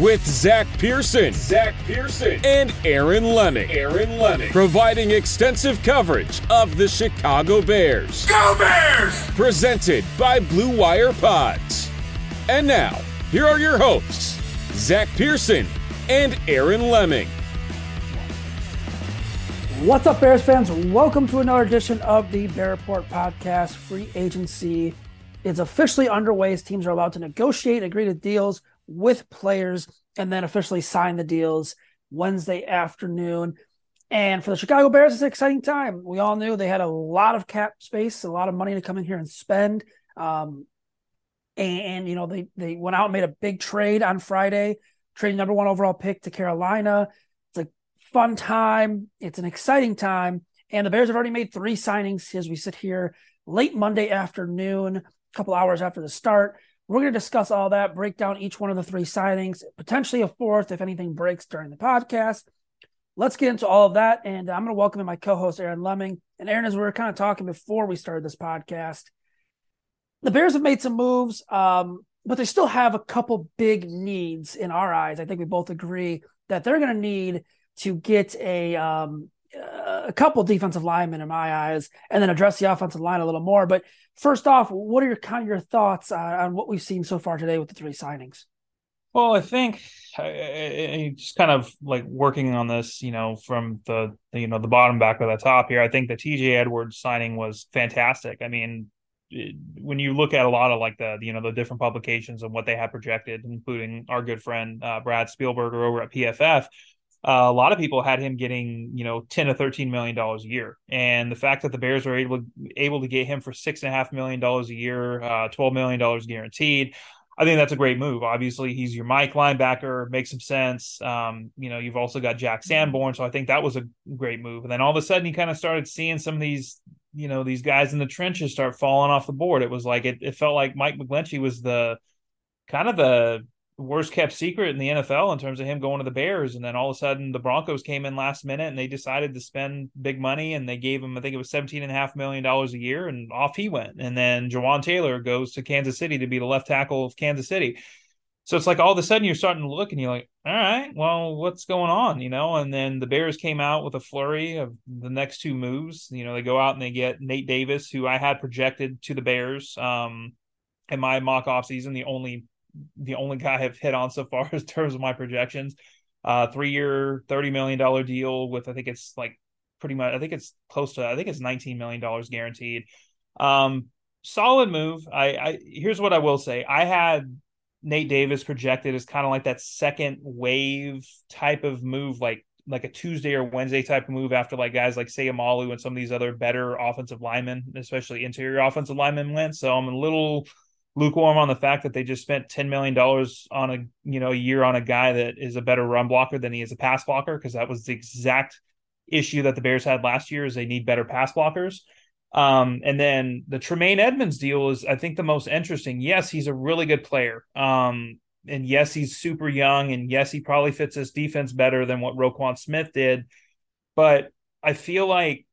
with Zach Pearson, Zach Pearson, and Aaron Leming. Aaron Leming, providing extensive coverage of the Chicago Bears. Go Bears! Presented by Blue Wire Pods. And now, here are your hosts, Zach Pearson and Aaron Leming. What's up, Bears fans? Welcome to another edition of the Bear Report Podcast. Free agency is officially underway as teams are allowed to negotiate, agree to deals with players, and then officially sign the deals Wednesday afternoon. And for the Chicago Bears, it's an exciting time. We all knew they had a lot of cap space, a lot of money to come in here and spend. Um, and, and, you know, they they went out and made a big trade on Friday, trading number one overall pick to Carolina. It's a fun time. It's an exciting time. And the Bears have already made three signings as we sit here late Monday afternoon, a couple hours after the start. We're going to discuss all that, break down each one of the three signings, potentially a fourth if anything breaks during the podcast. Let's get into all of that. And I'm going to welcome in my co host, Aaron Leming. And Aaron, as we were kind of talking before we started this podcast, the Bears have made some moves, um, but they still have a couple big needs in our eyes. I think we both agree that they're going to need to get a um, a couple defensive linemen in my eyes, and then address the offensive line a little more. But first off, what are your kind of your thoughts on, on what we've seen so far today with the three signings? Well, I think I, I, just kind of like working on this, you know, from the you know the bottom back to the top here. I think the TJ Edwards signing was fantastic. I mean, it, when you look at a lot of like the you know the different publications and what they have projected, including our good friend uh, Brad Spielberger over at PFF, uh, a lot of people had him getting you know 10 to 13 million dollars a year. And the fact that the bears were able able to get him for six and a half million dollars a year uh, 12 million dollars guaranteed i think that's a great move. Obviously he's your mike linebacker makes some sense. Um, you know you've also got jack sanborn so i think that was a great move. And then all of a sudden you kind of started seeing some of these you know these guys in the trenches start falling off the board. It was like it, it felt like mike mcglinchey was the kind of the worst kept secret in the NFL in terms of him going to the Bears. And then all of a sudden the Broncos came in last minute and they decided to spend big money and they gave him, I think it was seventeen and a half million dollars a year and off he went. And then Jawaan Taylor goes to Kansas City to be the left tackle of Kansas City. So it's like all of a sudden you're starting to look and you're like, all right, well, what's going on? You know, and then the Bears came out with a flurry of the next two moves. You know, they go out and they get Nate Davis, who I had projected to the Bears. Um, in my mock off season, the only the only guy I've hit on so far in terms of my projections. Uh, three year, $30 million deal with, I think it's like pretty much, I think it's close to, I think it's $19 million guaranteed. Um, solid move. I, I, here's what I will say. I had Nate Davis projected as kind of like that second wave type of move, like, like a Tuesday or Wednesday type of move after like guys like Seumalo and some of these other better offensive linemen, especially interior offensive linemen went. So I'm a little lukewarm on the fact that they just spent ten million dollars on a you know a year on a guy that is a better run blocker than he is a pass blocker because that was the exact issue that the Bears had last year is they need better pass blockers. Um, and then the Tremaine Edmunds deal is I think the most interesting. Yes, he's a really good player. Um, and yes, he's super young, and yes, he probably fits this defense better than what Roquan Smith did. But I feel like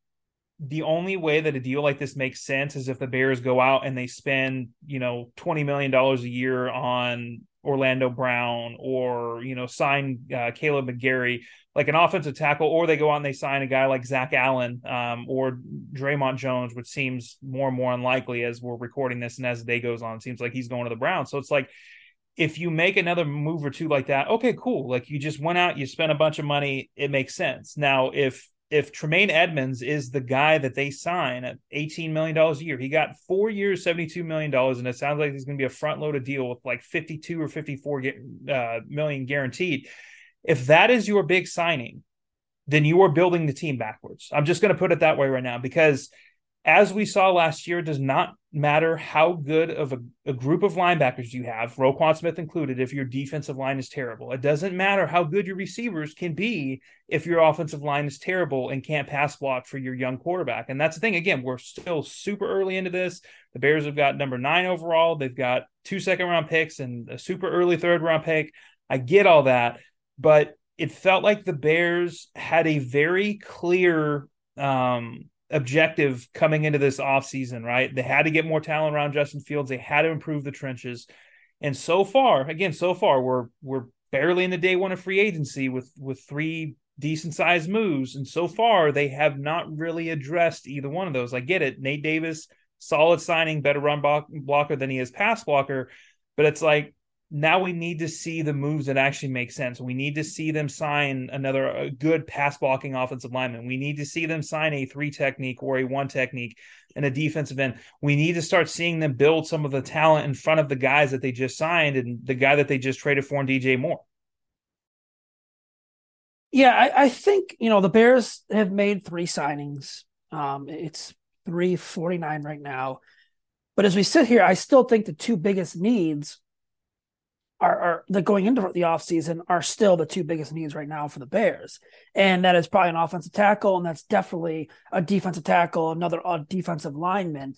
the only way that a deal like this makes sense is if the Bears go out and they spend, you know, $20 million a year on Orlando Brown or you know sign uh, Kaleb McGary like an offensive tackle, or they go out and they sign a guy like Zach Allen um, or Dre'Mont Jones, which seems more and more unlikely as we're recording this and as the day goes on. It seems like he's going to the Browns. So it's like if you make another move or two like that, okay, cool. Like you just went out, you spent a bunch of money, it makes sense. Now if if Tremaine Edmunds is the guy that they sign at $18 million a year, he got four years, $72 million, and it sounds like he's going to be a front loaded deal with like 52 or 54 uh, million guaranteed. If that is your big signing, then you are building the team backwards. I'm just going to put it that way right now because as we saw last year, it does not matter how good of a, a, group of linebackers you have, Roquan Smith included, if your defensive line is terrible. It doesn't matter how good your receivers can be if your offensive line is terrible and can't pass block for your young quarterback. And that's the thing. Again, we're still super early into this. The Bears have got number nine overall. They've got two second round picks and a super early third round pick. I get all that, but it felt like the Bears had a very clear um, objective coming into this offseason, right? They had to get more talent around Justin Fields. They had to improve the trenches. And so far, again, so far we're we're barely in the day one of free agency with with three decent sized moves. And so far they have not really addressed either one of those. I get it. Nate Davis, solid signing, better run blocker than he is pass blocker. But it's like now we need to see the moves that actually make sense. We need to see them sign another good pass blocking offensive lineman. We need to see them sign a three technique or a one technique and a defensive end. We need to start seeing them build some of the talent in front of the guys that they just signed and the guy that they just traded for in DJ Moore. Yeah, I, I think, you know, the Bears have made three signings. Um, it's 349 right now. But as we sit here, I still think the two biggest needs are, are that going into the offseason are still the two biggest needs right now for the Bears. And that is probably an offensive tackle, and that's definitely a defensive tackle, another defensive lineman.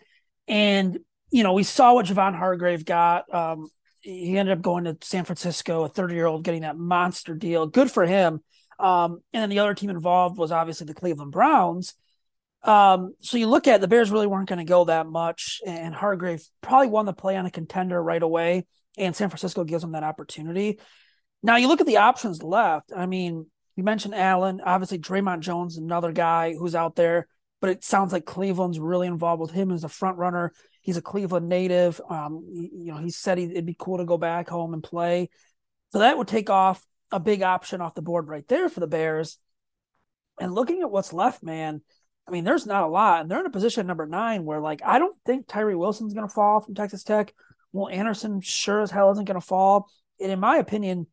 And, you know, we saw what Javon Hargrave got. Um, he ended up going to San Francisco, a 30 year old getting that monster deal. Good for him. Um, and then the other team involved was obviously the Cleveland Browns. Um, so you look at the Bears really weren't going to go that much, and Hargrave probably won the play on a contender right away and San Francisco gives them that opportunity. Now you look at the options left. I mean, you mentioned Allen, obviously Dre'Mont Jones, another guy who's out there, but it sounds like Cleveland's really involved with him as a front runner. He's a Cleveland native. Um, you know, he said it'd be cool to go back home and play. So that would take off a big option off the board right there for the Bears. And looking at what's left, man, I mean, there's not a lot. And they're in a position number nine where, like, I don't think Tyree Wilson's going to fall from Texas Tech. Will Anderson sure as hell isn't going to fall. And in my opinion,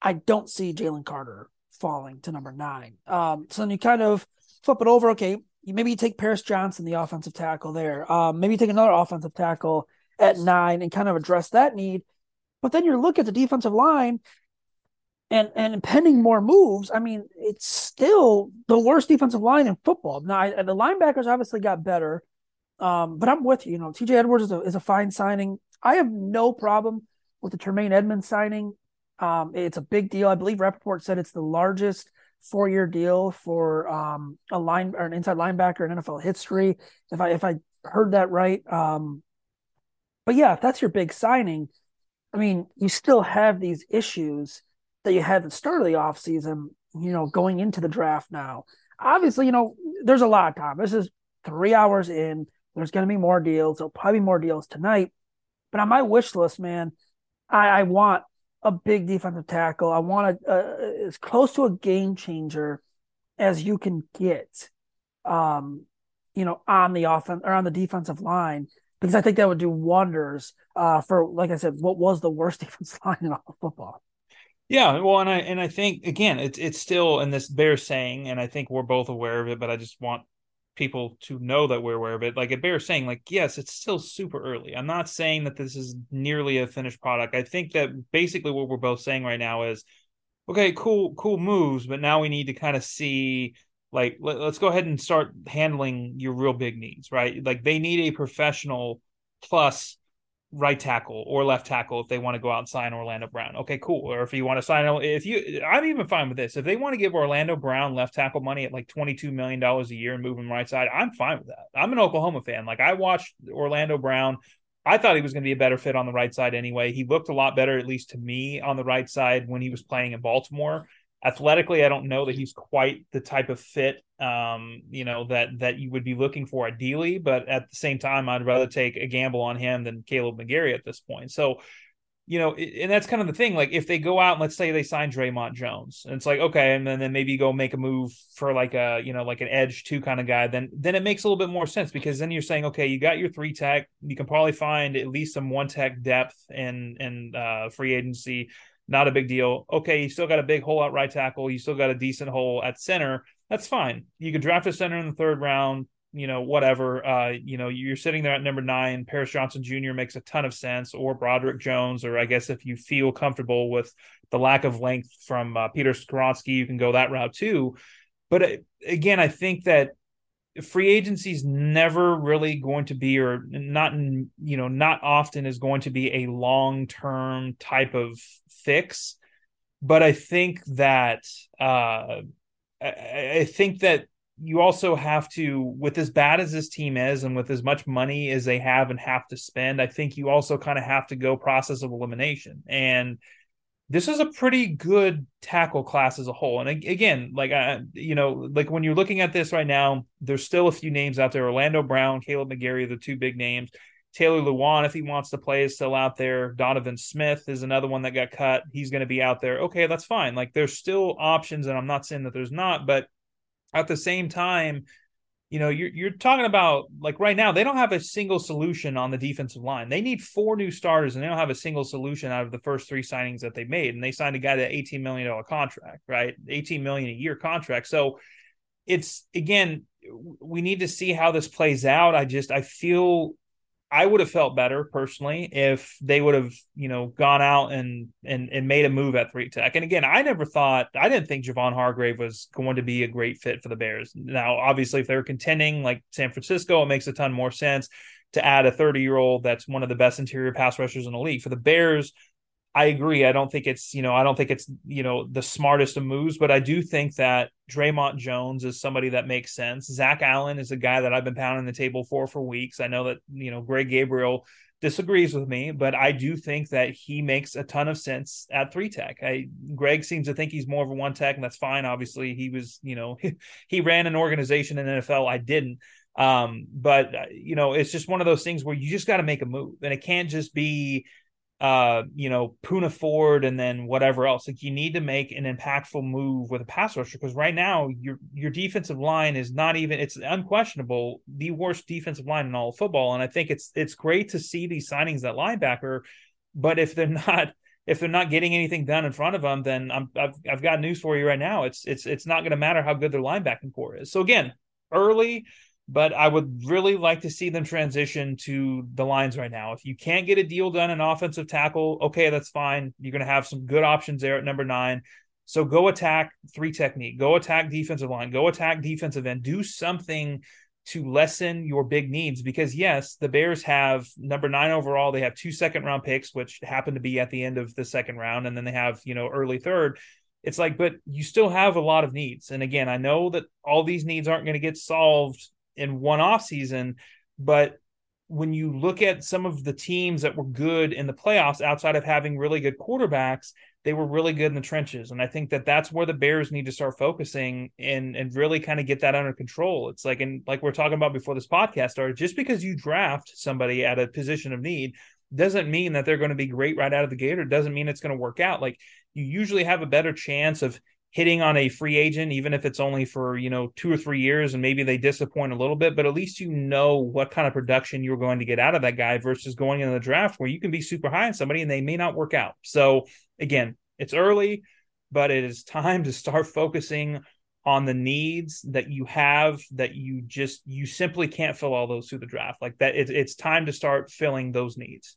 I don't see Jalen Carter falling to number nine. Um, so then you kind of flip it over. Okay, you maybe you take Paris Johnson, the offensive tackle there. Um, maybe you take another offensive tackle at nine and kind of address that need. But then you look at the defensive line, and and pending more moves, I mean, it's still the worst defensive line in football. Now I, the linebackers obviously got better, um, but I'm with you. You know, T.J. Edwards is a, is a fine signing. I have no problem with the Tremaine Edmunds signing. Um, it's a big deal. I believe Rapoport said it's the largest four year deal for um, a line or an inside linebacker in NFL history. If I if I heard that right. Um, but yeah, if that's your big signing, I mean, you still have these issues that you had at the start of the offseason, you know, going into the draft now. Obviously, you know, there's a lot of time. This is three hours in. There's going to be more deals. There'll probably be more deals tonight. But on my wish list, man, I, I want a big defensive tackle. I want a, a, as close to a game changer as you can get, um, you know, on the offense or on the defensive line, because I think that would do wonders uh, for, like I said, what was the worst defensive line in all of football. Yeah, well, and I and I think again, it's it's still in this bear saying, and I think we're both aware of it, but I just want people to know that we're aware of it. Like it bears saying, like, yes, it's still super early. I'm not saying that this is nearly a finished product. I think that basically what we're both saying right now is, okay, cool, cool moves, but now we need to kind of see like let, us go ahead and start handling your real big needs, right? Like they need a professional plus right tackle or left tackle if they want to go out and sign Orlando Brown. Okay, cool. Or if you want to sign, if you, I'm even fine with this. If they want to give Orlando Brown left tackle money at like $22 million a year and move him right side, I'm fine with that. I'm an Oklahoma fan. Like I watched Orlando Brown I thought he was going to be a better fit on the right side anyway. He looked a lot better, at least to me, on the right side when he was playing in Baltimore. Athletically, I don't know that he's quite the type of fit, um, you know, that that you would be looking for ideally. But at the same time, I'd rather take a gamble on him than Kaleb McGary at this point. So you know, and that's kind of the thing. Like if they go out and let's say they sign Dre'Mont Jones, and it's like okay, and then, then maybe go make a move for like a you know like an edge two kind of guy, then then it makes a little bit more sense because then you're saying okay, you got your three tech, you can probably find at least some one tech depth and and uh, free agency, not a big deal. Okay, you still got a big hole at right tackle, you still got a decent hole at center. That's fine. You could draft a center in the third round, you know, whatever. Uh, you know, you're sitting there at number nine. Paris Johnson Jr. makes a ton of sense, or Broderick Jones, or I guess if you feel comfortable with the lack of length from uh, Peter Skoronski, you can go that route too. But uh, again, I think that free agency is never really going to be, or not, you know, not often is going to be a long term type of fix. But I think that uh, I, I think that you also have to with as bad as this team is and with as much money as they have and have to spend i think you also kind of have to go process of elimination and this is a pretty good tackle class as a whole. And again like I, you know like when you're looking at this right now there's still a few names out there. Orlando brown Kaleb mcgary the two big names. Taylor lewan if he wants to play is still out there. Donovan smith is another one that got cut. He's going to be out there. Okay that's fine. Like there's still options and i'm not saying that there's not but at the same time, you know, you're you're talking about like right now they don't have a single solution on the defensive line. They need four new starters, and they don't have a single solution out of the first three signings that they made. And they signed a guy to 18 million dollar contract, right? 18 million a year contract. So it's again, we need to see how this plays out. I just I feel I would have felt better personally if they would have, you know, gone out and and and made a move at three tech. And again, I never thought I didn't think Javon Hargrave was going to be a great fit for the Bears. Now, obviously, if they're contending like San Francisco, it makes a ton more sense to add a 30 year old that's one of the best interior pass rushers in the league. For the Bears, I agree. I don't think it's, you know, I don't think it's, you know, the smartest of moves, but I do think that Dre'Mont Jones is somebody that makes sense. Zach Allen is a guy that I've been pounding the table for for weeks. I know that, you know, Greg Gabriel disagrees with me, but I do think that he makes a ton of sense at three tech. I Greg seems to think he's more of a one tech, and that's fine. Obviously, he was, you know, he ran an organization in NFL. I didn't. Um, but you know, it's just one of those things where you just got to make a move, and it can't just be uh, you know, Poona Ford and then whatever else. Like you need to make an impactful move with a pass rusher because right now your your defensive line is not even it's unquestionable the worst defensive line in all of football. And I think it's it's great to see these signings at linebacker, but if they're not if they're not getting anything done in front of them, then I'm, I've I've got news for you right now. It's it's it's not going to matter how good their linebacking corps is. So again, early but I would really like to see them transition to the lines right now. If you can't get a deal done in offensive tackle, okay, that's fine. You're going to have some good options there at number nine. So go attack three technique, go attack defensive line, go attack defensive end, do something to lessen your big needs because yes, the Bears have number nine overall. They have two second round picks, which happen to be at the end of the second round, and then they have, you know, early third. It's like, but you still have a lot of needs. And again, I know that all these needs aren't going to get solved in one off season, but when you look at some of the teams that were good in the playoffs outside of having really good quarterbacks they were really good in the trenches. And i think that that's where the bears need to start focusing and and really kind of get that under control. It's like and like we're talking about before this podcast started just because you draft somebody at a position of need doesn't mean that they're going to be great right out of the gate or doesn't mean it's going to work out. Like you usually have a better chance of hitting on a free agent, even if it's only for, you know, two or three years and maybe they disappoint a little bit, but at least you know what kind of production you're going to get out of that guy versus going in the draft where you can be super high on somebody and they may not work out. So again, it's early, but it is time to start focusing on the needs that you have that you just you simply can't fill all those through the draft like that it, it's time to start filling those needs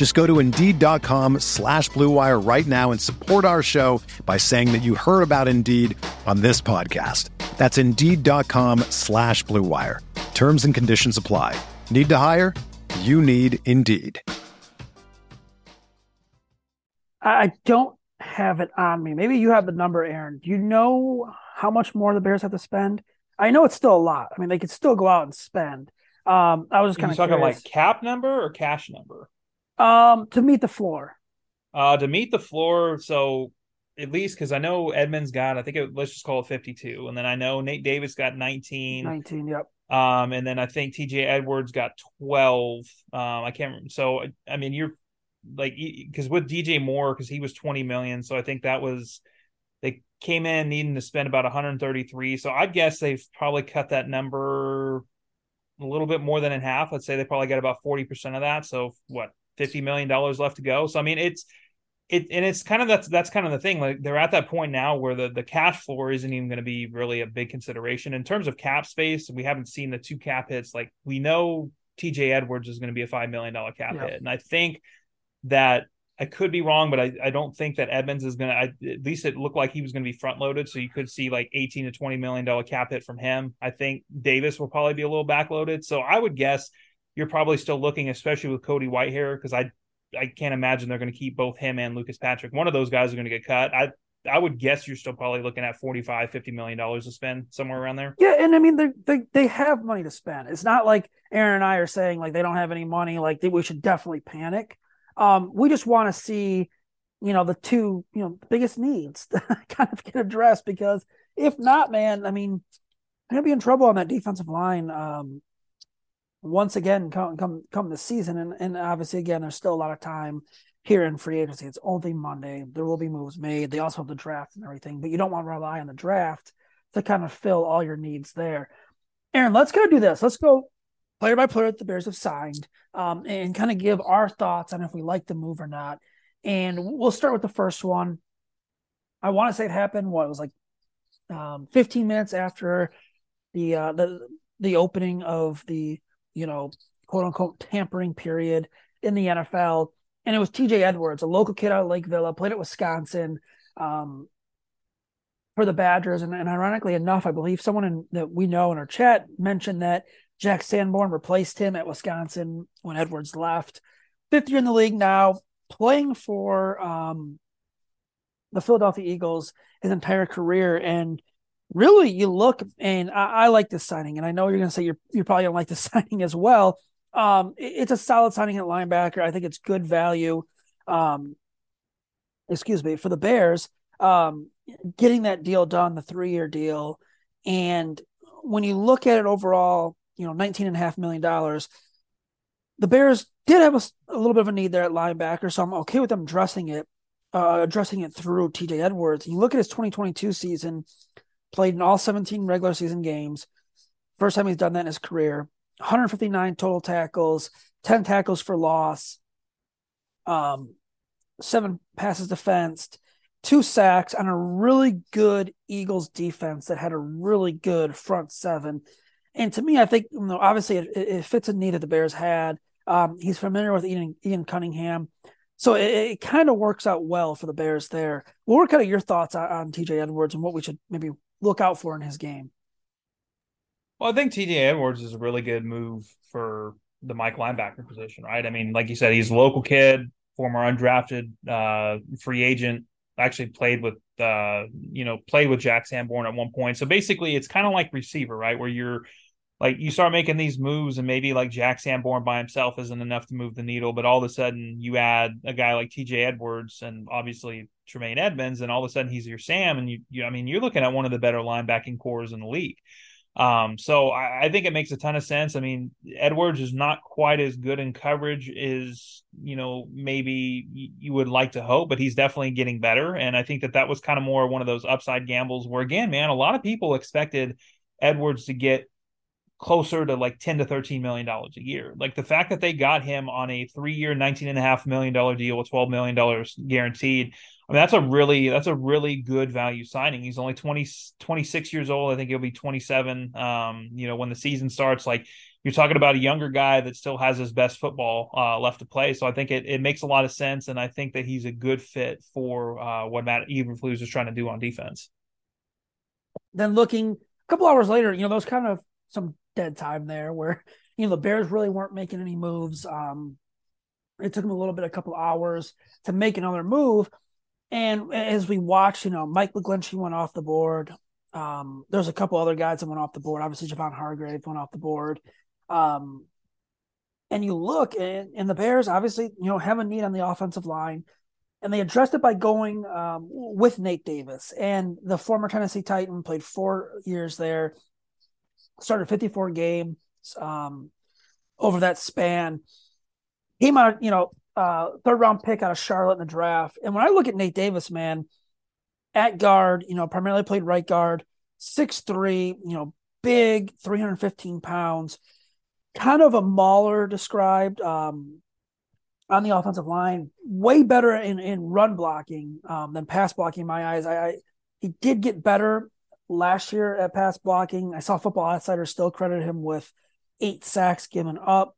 Just go to Indeed.com slash BlueWire right now and support our show by saying that you heard about Indeed on this podcast. That's Indeed.com slash BlueWire. Terms and conditions apply. Need to hire? You need Indeed. I don't have it on me. Maybe you have the number, Aaron. Do you know how much more the Bears have to spend? I know it's still a lot. I mean, they could still go out and spend. Um, I was just kind of talking curious. like cap number or cash number. Um, to meet the floor. Uh, to meet the floor, so at least because I know Edmunds got, I think it, let's just call it fifty-two, and then I know Nate Davis got nineteen. 19, yep. Um, and then I think TJ Edwards got 12. Um, I can't remember. So, I mean, you're like, because with DJ Moore, because he was 20 million. So I think that was, they came in needing to spend about 133. So I guess they've probably cut that number a little bit more than in half. Let's say they probably got about 40% of that. So what, $50 million left to go. So, I mean, it's, it, and it's kind of that's that's kind of the thing. Like they're at that point now where the the cash floor isn't even going to be really a big consideration in terms of cap space. We haven't seen the two cap hits. Like we know TJ Edwards is going to be a five million dollar cap Yeah. hit, and I think that I could be wrong, but I, I don't think that Edmunds is going to. At least it looked like he was going to be front loaded, so you could see like eighteen to twenty million dollar cap hit from him. I think Davis will probably be a little backloaded, so I would guess you're probably still looking, especially with Cody Whitehair, because I I can't imagine they're going to keep both him and Lucas Patrick. One of those guys are going to get cut. I I would guess you're still probably looking at 45 50 million dollars to spend somewhere around there. Yeah, and I mean they they they have money to spend. It's not like Aaron and I are saying like they don't have any money. Like they, we should definitely panic. Um, we just want to see, you know, the two you know biggest needs kind of get addressed because if not, man, I mean, they're gonna be in trouble on that defensive line. Um, once again, come come come this season, and and obviously again, there's still a lot of time here in free agency. It's only Monday. There will be moves made. They also have the draft and everything, but you don't want to rely on the draft to kind of fill all your needs there. Aaron, let's go do this. Let's go player by player that the Bears have signed, um, and kind of give our thoughts on if we like the move or not. And we'll start with the first one. I want to say it happened. What it was like, um, 15 minutes after the uh, the the opening of the you know quote unquote tampering period in the NFL, and it was T.J. Edwards, a local kid out of Lake Villa, played at Wisconsin. Um, for the Badgers. And, and ironically enough, I believe someone in, that we know in our chat mentioned that Jack Sanborn replaced him at Wisconsin when Edwards left. Fifth year in the league now, playing for um, the Philadelphia Eagles his entire career. And really, you look, and I, I like this signing. And I know you're going to say you're, you're probably to like the signing as well. Um, it- it's a solid signing at linebacker. I think it's good value. Um, excuse me, for the Bears. Um, getting that deal done, the three year deal. And when you look at it overall, you know, nineteen and a half million dollars, the Bears did have a little bit of a need there at linebacker. So I'm okay with them addressing it, uh, addressing it through TJ Edwards. You look at his 2022 season, played in all 17 regular season games. First time he's done that in his career. 159 total tackles, 10 tackles for loss, um, seven passes defensed, two sacks on a really good Eagles defense that had a really good front seven. And to me, I think you know, obviously it, it fits a need that the Bears had. Um, he's familiar with Ian, Ian Cunningham. So it, it kind of works out well for the Bears there. What were kind of your thoughts on, on TJ Edwards and what we should maybe look out for in his game? Well, I think TJ Edwards is a really good move for the Mike linebacker position, right? I mean, like you said, he's a local kid, former undrafted uh, free agent. Actually played with uh, you know played with Jack Sanborn at one point. So basically, it's kind of like receiver, right? Where you're like you start making these moves, and maybe like Jack Sanborn by himself isn't enough to move the needle, but all of a sudden you add a guy like TJ Edwards and obviously Tremaine Edmunds, and all of a sudden he's your Sam, and you, you I mean, you're looking at one of the better linebacking corps in the league. Um, so I, I, think it makes a ton of sense. I mean, Edwards is not quite as good in coverage as you know maybe you would like to hope, but he's definitely getting better. And I think that that was kind of more one of those upside gambles where again, man, a lot of people expected Edwards to get closer to like 10 to 13 million dollars a year. Like the fact that they got him on a three-year 19 and a half million dollar deal with 12 million dollars guaranteed i mean that's a really that's a really good value signing. He's only 20 26 years old. I think he'll be 27 um you know when the season starts. Like you're talking about a younger guy that still has his best football uh, left to play. So i think it, it makes a lot of sense and i think that he's a good fit for uh, what matt eberflus is trying to do on defense. Then looking a couple hours later you know those kind of some dead time there where you know the Bears really weren't making any moves. Um, it took them a little bit, a couple hours to make another move. And as we watch, you know, Mike McGlinchey went off the board. Um, there's a couple other guys that went off the board. Obviously, Javon Hargrave went off the board. Um, and you look, and, and the Bears obviously, you know, have a need on the offensive line, and they addressed it by going um, with Nate Davis and the former Tennessee Titan played four years there started 54 games um, over that span. Came out, you know, uh, third round pick out of Charlotte in the draft. And when I look at Nate Davis, man, at guard, you know, primarily played right guard, six three, you know, big, 315 pounds, kind of a mauler described um, on the offensive line, way better in, in run blocking um, than pass blocking in my eyes. I, I he did get better last year at pass blocking. I saw Football Outsider still credit him with eight sacks given up.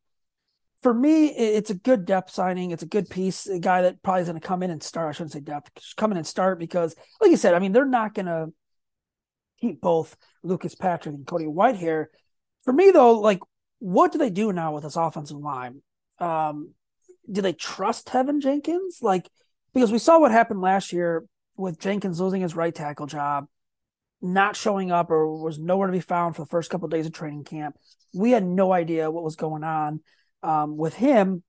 For me, it's a good depth signing. It's a good piece. A guy that probably is going to come in and start. I shouldn't say depth, come in and start because, like you said, I mean, they're not going to keep both Lucas Patrick and Cody Whitehair. For me, though, like, what do they do now with this offensive line? Um, do they trust Teven Jenkins? Like, because we saw what happened last year with Jenkins losing his right tackle job not showing up or was nowhere to be found for the first couple of days of training camp. We had no idea what was going on um, with him.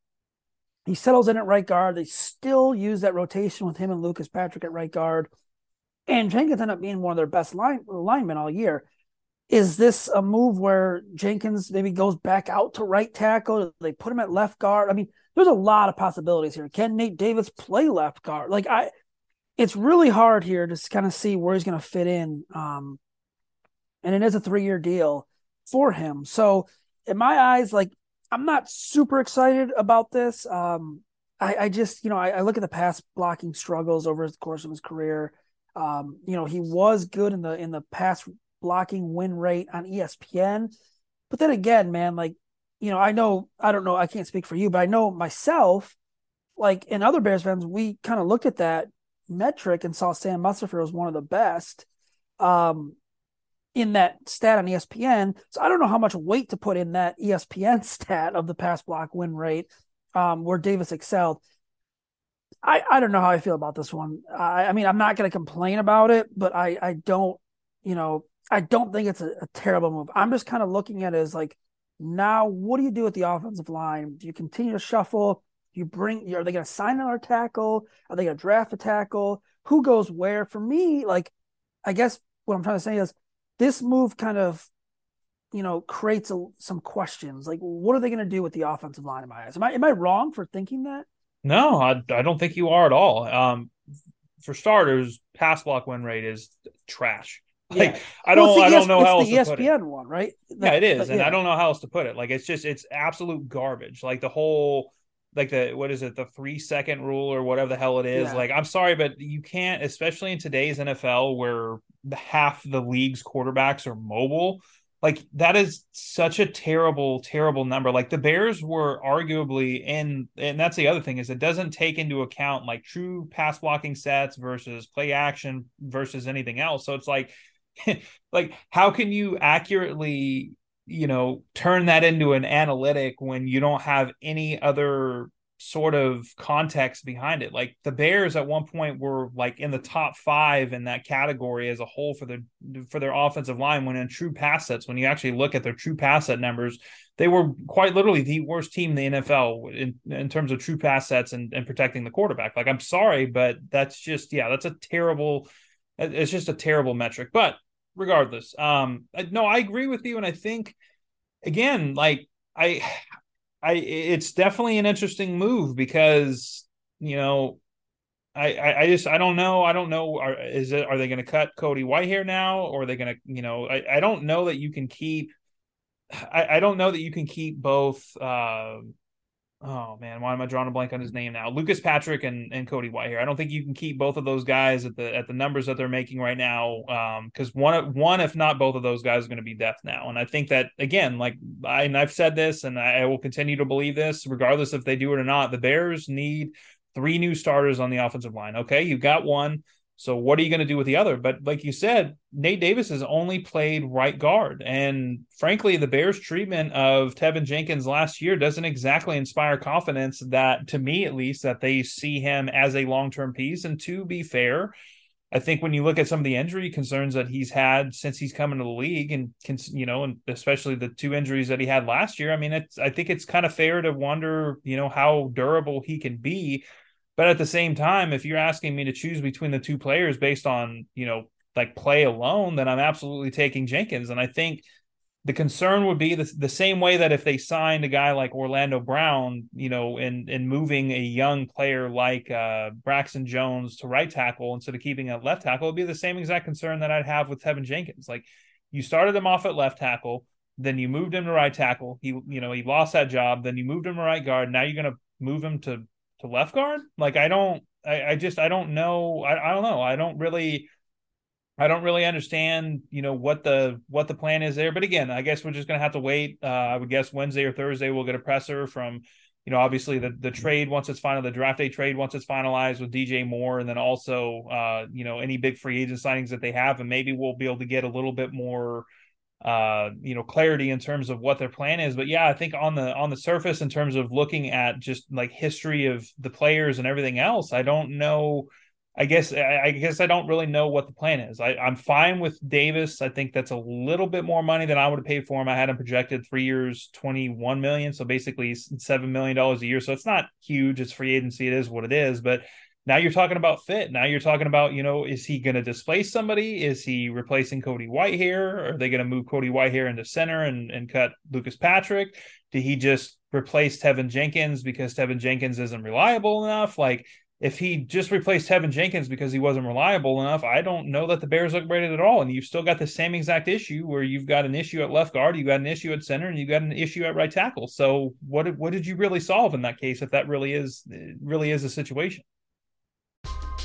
He settles in at right guard. They still use that rotation with him and Lucas Patrick at right guard. And Jenkins ended up being one of their best line linemen all year. Is this a move where Jenkins maybe goes back out to right tackle? They put him at left guard. I mean, there's a lot of possibilities here. Can Nate Davis play left guard? Like I, it's really hard here to kind of see where he's going to fit in. Um, and it is a three year deal for him. So, in my eyes, like I'm not super excited about this. Um, I, I, just, you know, I, I, look at the pass blocking struggles over the course of his career. Um, you know, he was good in the in the pass blocking win rate on ESPN, but then again, man, like, you know, I know I don't know, I can't speak for you, but I know myself, like in other Bears fans, we kind of looked at that metric and saw Sam Mustipher was one of the best um, in that stat on ESPN. So I don't know how much weight to put in that ESPN stat of the pass block win rate um, where Davis excelled. I, I don't know how I feel about this one. I, I mean, I'm not going to complain about it, but I, I don't, you know, I don't think it's a, a terrible move. I'm just kind of looking at it as like, now what do you do with the offensive line? Do you continue to shuffle? You bring are they going to sign another tackle? Are they going to draft a tackle? Who goes where? For me, like I guess what I'm trying to say is this move kind of you know creates a, some questions. Like what are they going to do with the offensive line in my eyes? Am I am I wrong for thinking that? No, I, I don't think you are at all. Um, for starters, pass block win rate is trash. Like yeah. I don't, well, I don't know how else the ESPN to put it. one, right? yeah, it is, but, and yeah. I don't know how else to put it. Like it's just it's absolute garbage. Like the whole like the what is it the three second rule or whatever the hell it is yeah. like i'm sorry but you can't especially in today's nfl where half the league's quarterbacks are mobile like that is such a terrible terrible number like the bears were arguably in and that's the other thing is it doesn't take into account like true pass blocking sets versus play action versus anything else so it's like like how can you accurately you know turn that into an analytic when you don't have any other sort of context behind it. Like the bears at one point were like in the top five in that category as a whole for their for their offensive line when in true pass sets when you actually look at their true pass set numbers they were quite literally the worst team in the nfl in, in terms of true pass sets and, and protecting the quarterback. Like i'm sorry but that's just yeah that's a terrible it's just a terrible metric. But regardless, um, no, I agree with you, and I think again, like I, I, it's definitely an interesting move because you know I, I, just I don't know. I don't know. Are is it are they going to cut Cody Whitehair now or are they going to you know I, I don't know that you can keep I, I don't know that you can keep both uh, oh man why am I drawing a blank on his name now Lucas Patrick and, and Cody Whitehair I don't think you can keep both of those guys at the at the numbers that they're making right now because um, one one if not both of those guys are going to be death now and I think that again like I and I've said this and I, I will continue to believe this regardless if they do it or not the Bears need three new starters on the offensive line. Okay, you've got one. So what are you going to do with the other? But like you said, Nate Davis has only played right guard. And frankly, the Bears' treatment of Teven Jenkins last year doesn't exactly inspire confidence that, to me at least, that they see him as a long term piece. And to be fair, I think when you look at some of the injury concerns that he's had since he's come into the league, and you know, and especially the two injuries that he had last year, I mean, it's I think it's kind of fair to wonder, you know, how durable he can be. But at the same time, if you're asking me to choose between the two players based on, you know, like play alone, then I'm absolutely taking Jenkins. And I think the concern would be the, the same way that if they signed a guy like Orlando Brown, you know, and and moving a young player like uh, Braxton Jones to right tackle instead of keeping at left tackle, it'd be the same exact concern that I'd have with Teven Jenkins. Like you started him off at left tackle, then you moved him to right tackle. He, you know, he lost that job. Then you moved him to right guard. Now you're going to move him to to left guard. Like I don't, I, I just I don't know. I, I don't know. I don't really. I don't really understand, you know, what the what the plan is there. But again, I guess we're just gonna have to wait. Uh, I would guess Wednesday or Thursday we'll get a presser from, you know, obviously the the trade once it's final, the draft day trade once it's finalized with DJ Moore, and then also, uh, you know, any big free agent signings that they have, and maybe we'll be able to get a little bit more uh you know clarity in terms of what their plan is. But yeah i think on the on the surface in terms of looking at just like history of the players and everything else i don't know i guess i, guess i don't really know what the plan is. I, i'm fine with davis. I think that's a little bit more money than i would have paid for him. I had him projected three years 21 million so basically seven million dollars a year. So it's not huge. It's free agency. It is what it is. But now you're talking about fit. Now you're talking about, you know, is he going to displace somebody? Is he replacing Cody Whitehair? Are they going to move Cody Whitehair into center and, and cut Lucas Patrick? Did he just replace Teven Jenkins because Teven Jenkins isn't reliable enough? Like, if he just replaced Teven Jenkins because he wasn't reliable enough, I don't know that the Bears upgraded at all. And you've still got the same exact issue where you've got an issue at left guard, you've got an issue at center, and you've got an issue at right tackle. So what what did you really solve in that case if that really is really is a situation?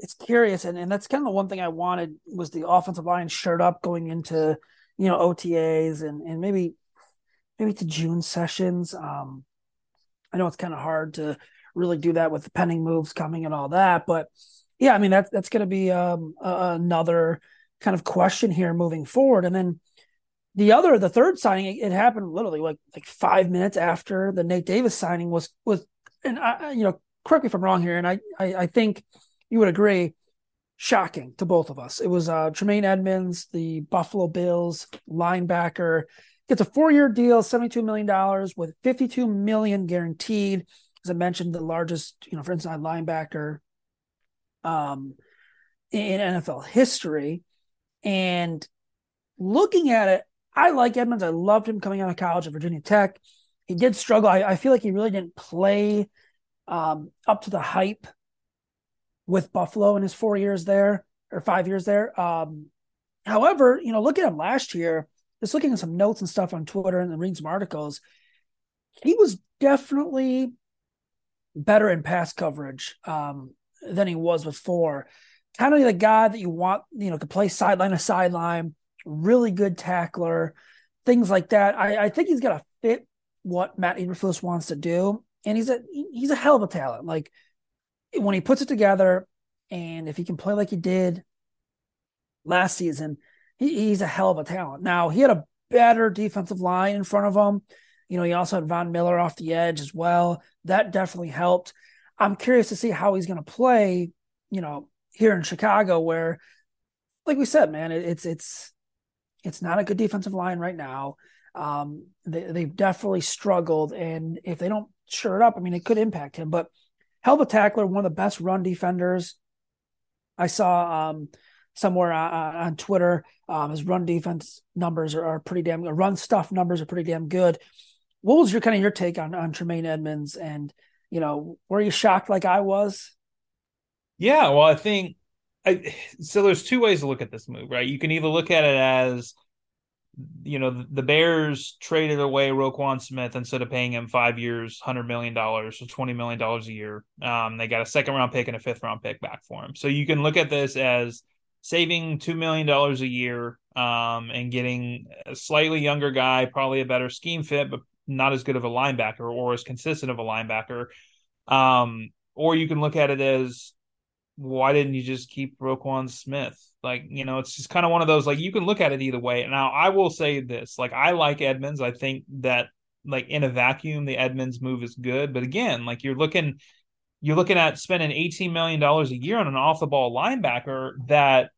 it's curious and, and that's kind of the one thing I wanted was the offensive line shirt up going into, you know, OTAs and and maybe maybe to June sessions. Um I know it's kind of hard to really do that with the pending moves coming and all that, but yeah, I mean that's that's going to be um, another kind of question here moving forward. And then the other, the third signing, it, it, happened literally like like five minutes after the Nate Davis signing was was, and I, you know, correct me if I'm wrong here, and I I, I think you would agree, shocking to both of us. It was uh, Tremaine Edmunds, the Buffalo Bills linebacker Gets a four-year deal, $72 million with 52 million guaranteed. As I mentioned, the largest, you know, for inside linebacker um, in NFL history. And looking at it, I like Edmunds. I loved him coming out of college at Virginia Tech. He did struggle. I, I feel like he really didn't play um, up to the hype with Buffalo in his four years there or five years there. Um, however, you know, look at him last year, just looking at some notes and stuff on Twitter and reading some articles, he was definitely better in pass coverage um, than he was before. Kind of the guy that you want, you know, to play sideline to sideline, really good tackler, things like that. I, I think he's got to fit what Matt Eberflus wants to do, and he's a he's a hell of a talent. Like when he puts it together, and if he can play like he did last season, he, he's a hell of a talent. Now he had a better defensive line in front of him. You know, he also had Von Miller off the edge as well. That definitely helped. I'm curious to see how he's going to play, you know, here in Chicago, where, like we said, man, it, it's it's it's not a good defensive line right now. Um, they, they've definitely struggled, and if they don't shore it up, I mean, it could impact him. But hell of a tackler, one of the best run defenders. I saw um, somewhere on, on Twitter. Um, his run defense numbers are, are, pretty damn good. Run stuff numbers are pretty damn good. What was your kind of your take on on Tremaine Edmunds And you know, were you shocked like I was? Yeah, well, I think I, so. There's two ways to look at this move, right? You can either look at it as you know, the Bears traded away Roquan Smith instead of paying him five years, hundred million dollars, so twenty million dollars a year. Um, they got a second round pick and a fifth round pick back for him. So you can look at this as saving two million dollars a year, um, and getting a slightly younger guy, probably a better scheme fit, but not as good of a linebacker or as consistent of a linebacker. Um, or you can look at it as why didn't you just keep Roquan Smith? Like, you know, it's just kind of one of those like you can look at it either way. Now, I will say this, like I like Edmunds. I think that like in a vacuum, the Edmunds move is good. But again, like you're looking you're looking at spending 18 million dollars a year on an off the ball linebacker that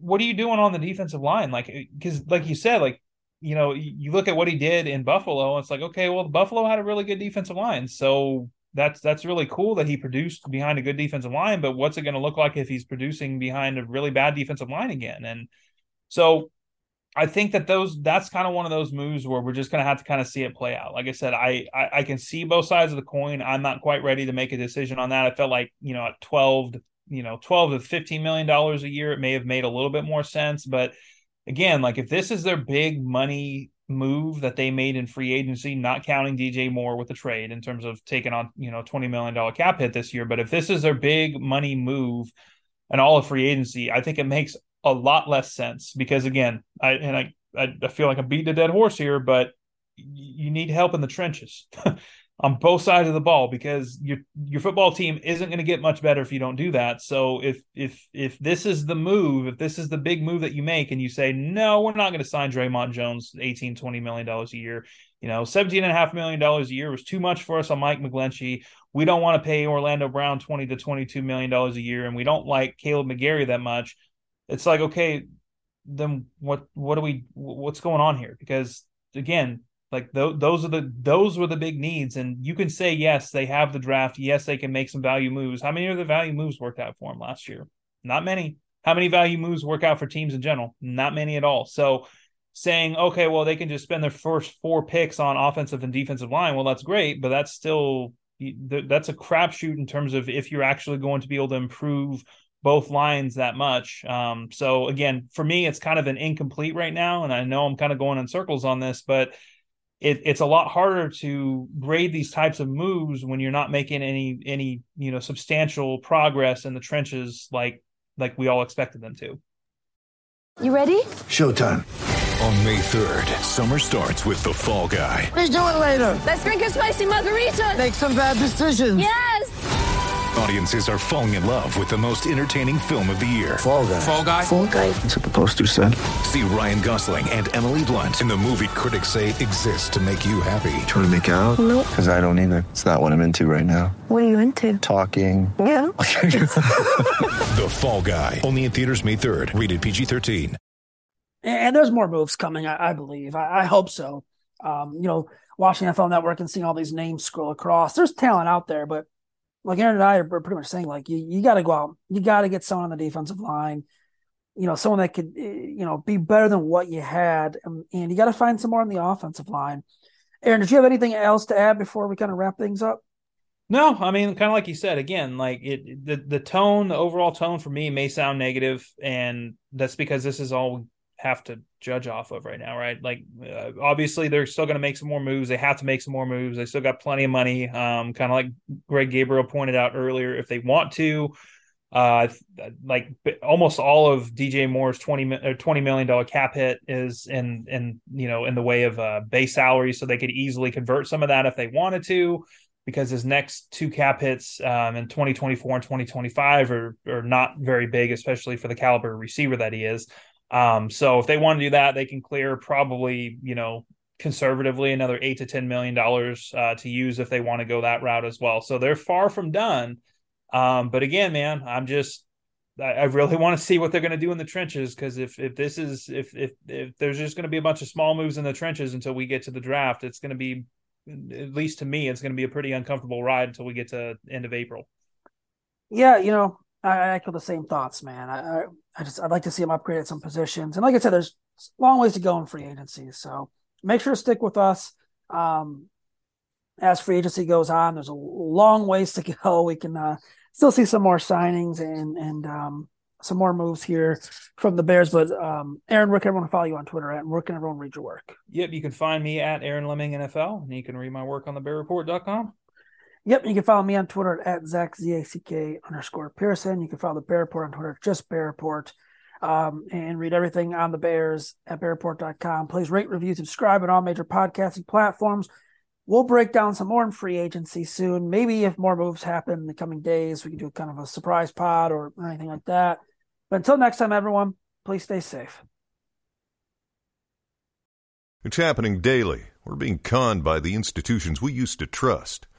what are you doing on the defensive line? Like, eh, because like you said, like you know, you look at what he did in Buffalo, and it's like, okay, well, Buffalo had a really good defensive line. So that's that's really cool that he produced behind a good defensive line, but what's it going to look like if he's producing behind a really bad defensive line again? And so I think that those that's kind of one of those moves where we're just going to have to kind of see it play out. Like I said, I, I, I can see both sides of the coin. I'm not quite ready to make a decision on that. I felt like you know at 12 you know 12 to 15 million dollars a year, it may have made a little bit more sense, but again, like if this is their big money move that they made in free agency, not counting DJ Moore with the trade in terms of taking on, you know, $20 million cap hit this year. But if this is their big money move and all of free agency, I think it makes a lot less sense because again, I and I I, feel like I'm beating a dead horse here, but you need help in the trenches. on both sides of the ball because your your football team isn't going to get much better if you don't do that. So if if if this is the move, if this is the big move that you make and you say, no, we're not going to sign Dre'Mont Jones 18, 20 million dollars a year, you know, 17 and a half million dollars a year was too much for us on Mike McGlinchey. We don't want to pay Orlando Brown 20 to 22 million dollars a year and we don't like Kaleb McGary that much. It's like, okay, then what what do we what's going on here? Because again, like th- those are the those were the big needs, and you can say yes, they have the draft. Yes, they can make some value moves. How many of the value moves worked out for them last year? Not many. How many value moves work out for teams in general? Not many at all. So saying, okay, well, they can just spend their first four picks on offensive and defensive line. Well, that's great, but that's still that's a crapshoot in terms of if you're actually going to be able to improve both lines that much. Um, so again, for me, it's kind of an incomplete right now, and I know I'm kind of going in circles on this, but it, it's a lot harder to grade these types of moves when you're not making any any you know substantial progress in the trenches like like we all expected them to. You ready? Showtime. On May 3rd, summer starts with The Fall Guy. Let's do it later. Let's drink a spicy margarita. Make some bad decisions. Yes. Audiences are falling in love with the most entertaining film of the year. Fall guy. Fall guy. Fall guy. That's what the poster said. See Ryan Gosling and Emily Blunt in the movie critics say exists to make you happy. Trying to make it out? Nope. Because I don't either. It's not what I'm into right now. What are you into? Talking. Yeah. the Fall Guy. Only in theaters May 3rd. Rated PG-13. And there's more moves coming, I, I believe. I, I, hope so. Um, you know, watching NFL Network and seeing all these names scroll across. There's talent out there, but like Aaron and I are pretty much saying, like you, you got to go out, you got to get someone on the defensive line, you know, someone that could, eh, you know, be better than what you had, and, and you got to find some more on the offensive line. Aaron, did you have anything else to add before we kind of wrap things up? No, I mean, kind of like you said again, like it, the the tone, the overall tone for me may sound negative, and that's because this is all we have to judge off of right now, right? Like, uh, obviously, they're still going to make some more moves. They have to make some more moves. They still got plenty of money. Um, kind of like Greg Gabriel pointed out earlier, if they want to, uh, like almost all of DJ Moore's 20, or uh, 20 million dollar cap hit is in in you know in the way of uh, base salary, so they could easily convert some of that if they wanted to because his next two cap hits um, in 2024 and 2025 are, are not very big, especially for the caliber receiver that he is. Um, so if they want to do that, they can clear probably, you know, conservatively another eight to ten million dollars uh, to use if they want to go that route as well. So they're far from done. Um, but again, man, I'm just I, really want to see what they're going to do in the trenches because if if this is if if if there's just going to be a bunch of small moves in the trenches until we get to the draft, it's going to be at least to me, it's going to be a pretty uncomfortable ride until we get to end of April. Yeah, you know, I, echo the same thoughts, man. I, I, I just I'd like to see him upgrade at some positions, and like I said, there's long ways to go in free agency. So make sure to stick with us. Um, as free agency goes on, there's a long ways to go. We can uh, still see some more signings and and um, some more moves here from the Bears. But um, Aaron, where can everyone follow you on Twitter at? And where can everyone read your work? Yep, you can find me at Aaron Leming NFL, and you can read my work on the BearReport.com. Yep, you can follow me on Twitter at Zack Z A C K underscore Pearson. You can follow the Bear Report on Twitter, just Bear Report, um, and read everything on the Bears at BearReport.com. Please rate, review, subscribe on all major podcasting platforms. We'll break down some more in free agency soon. Maybe if more moves happen in the coming days, we can do kind of a surprise pod or anything like that. But until next time, everyone, please stay safe. It's happening daily. We're being conned by the institutions we used to trust.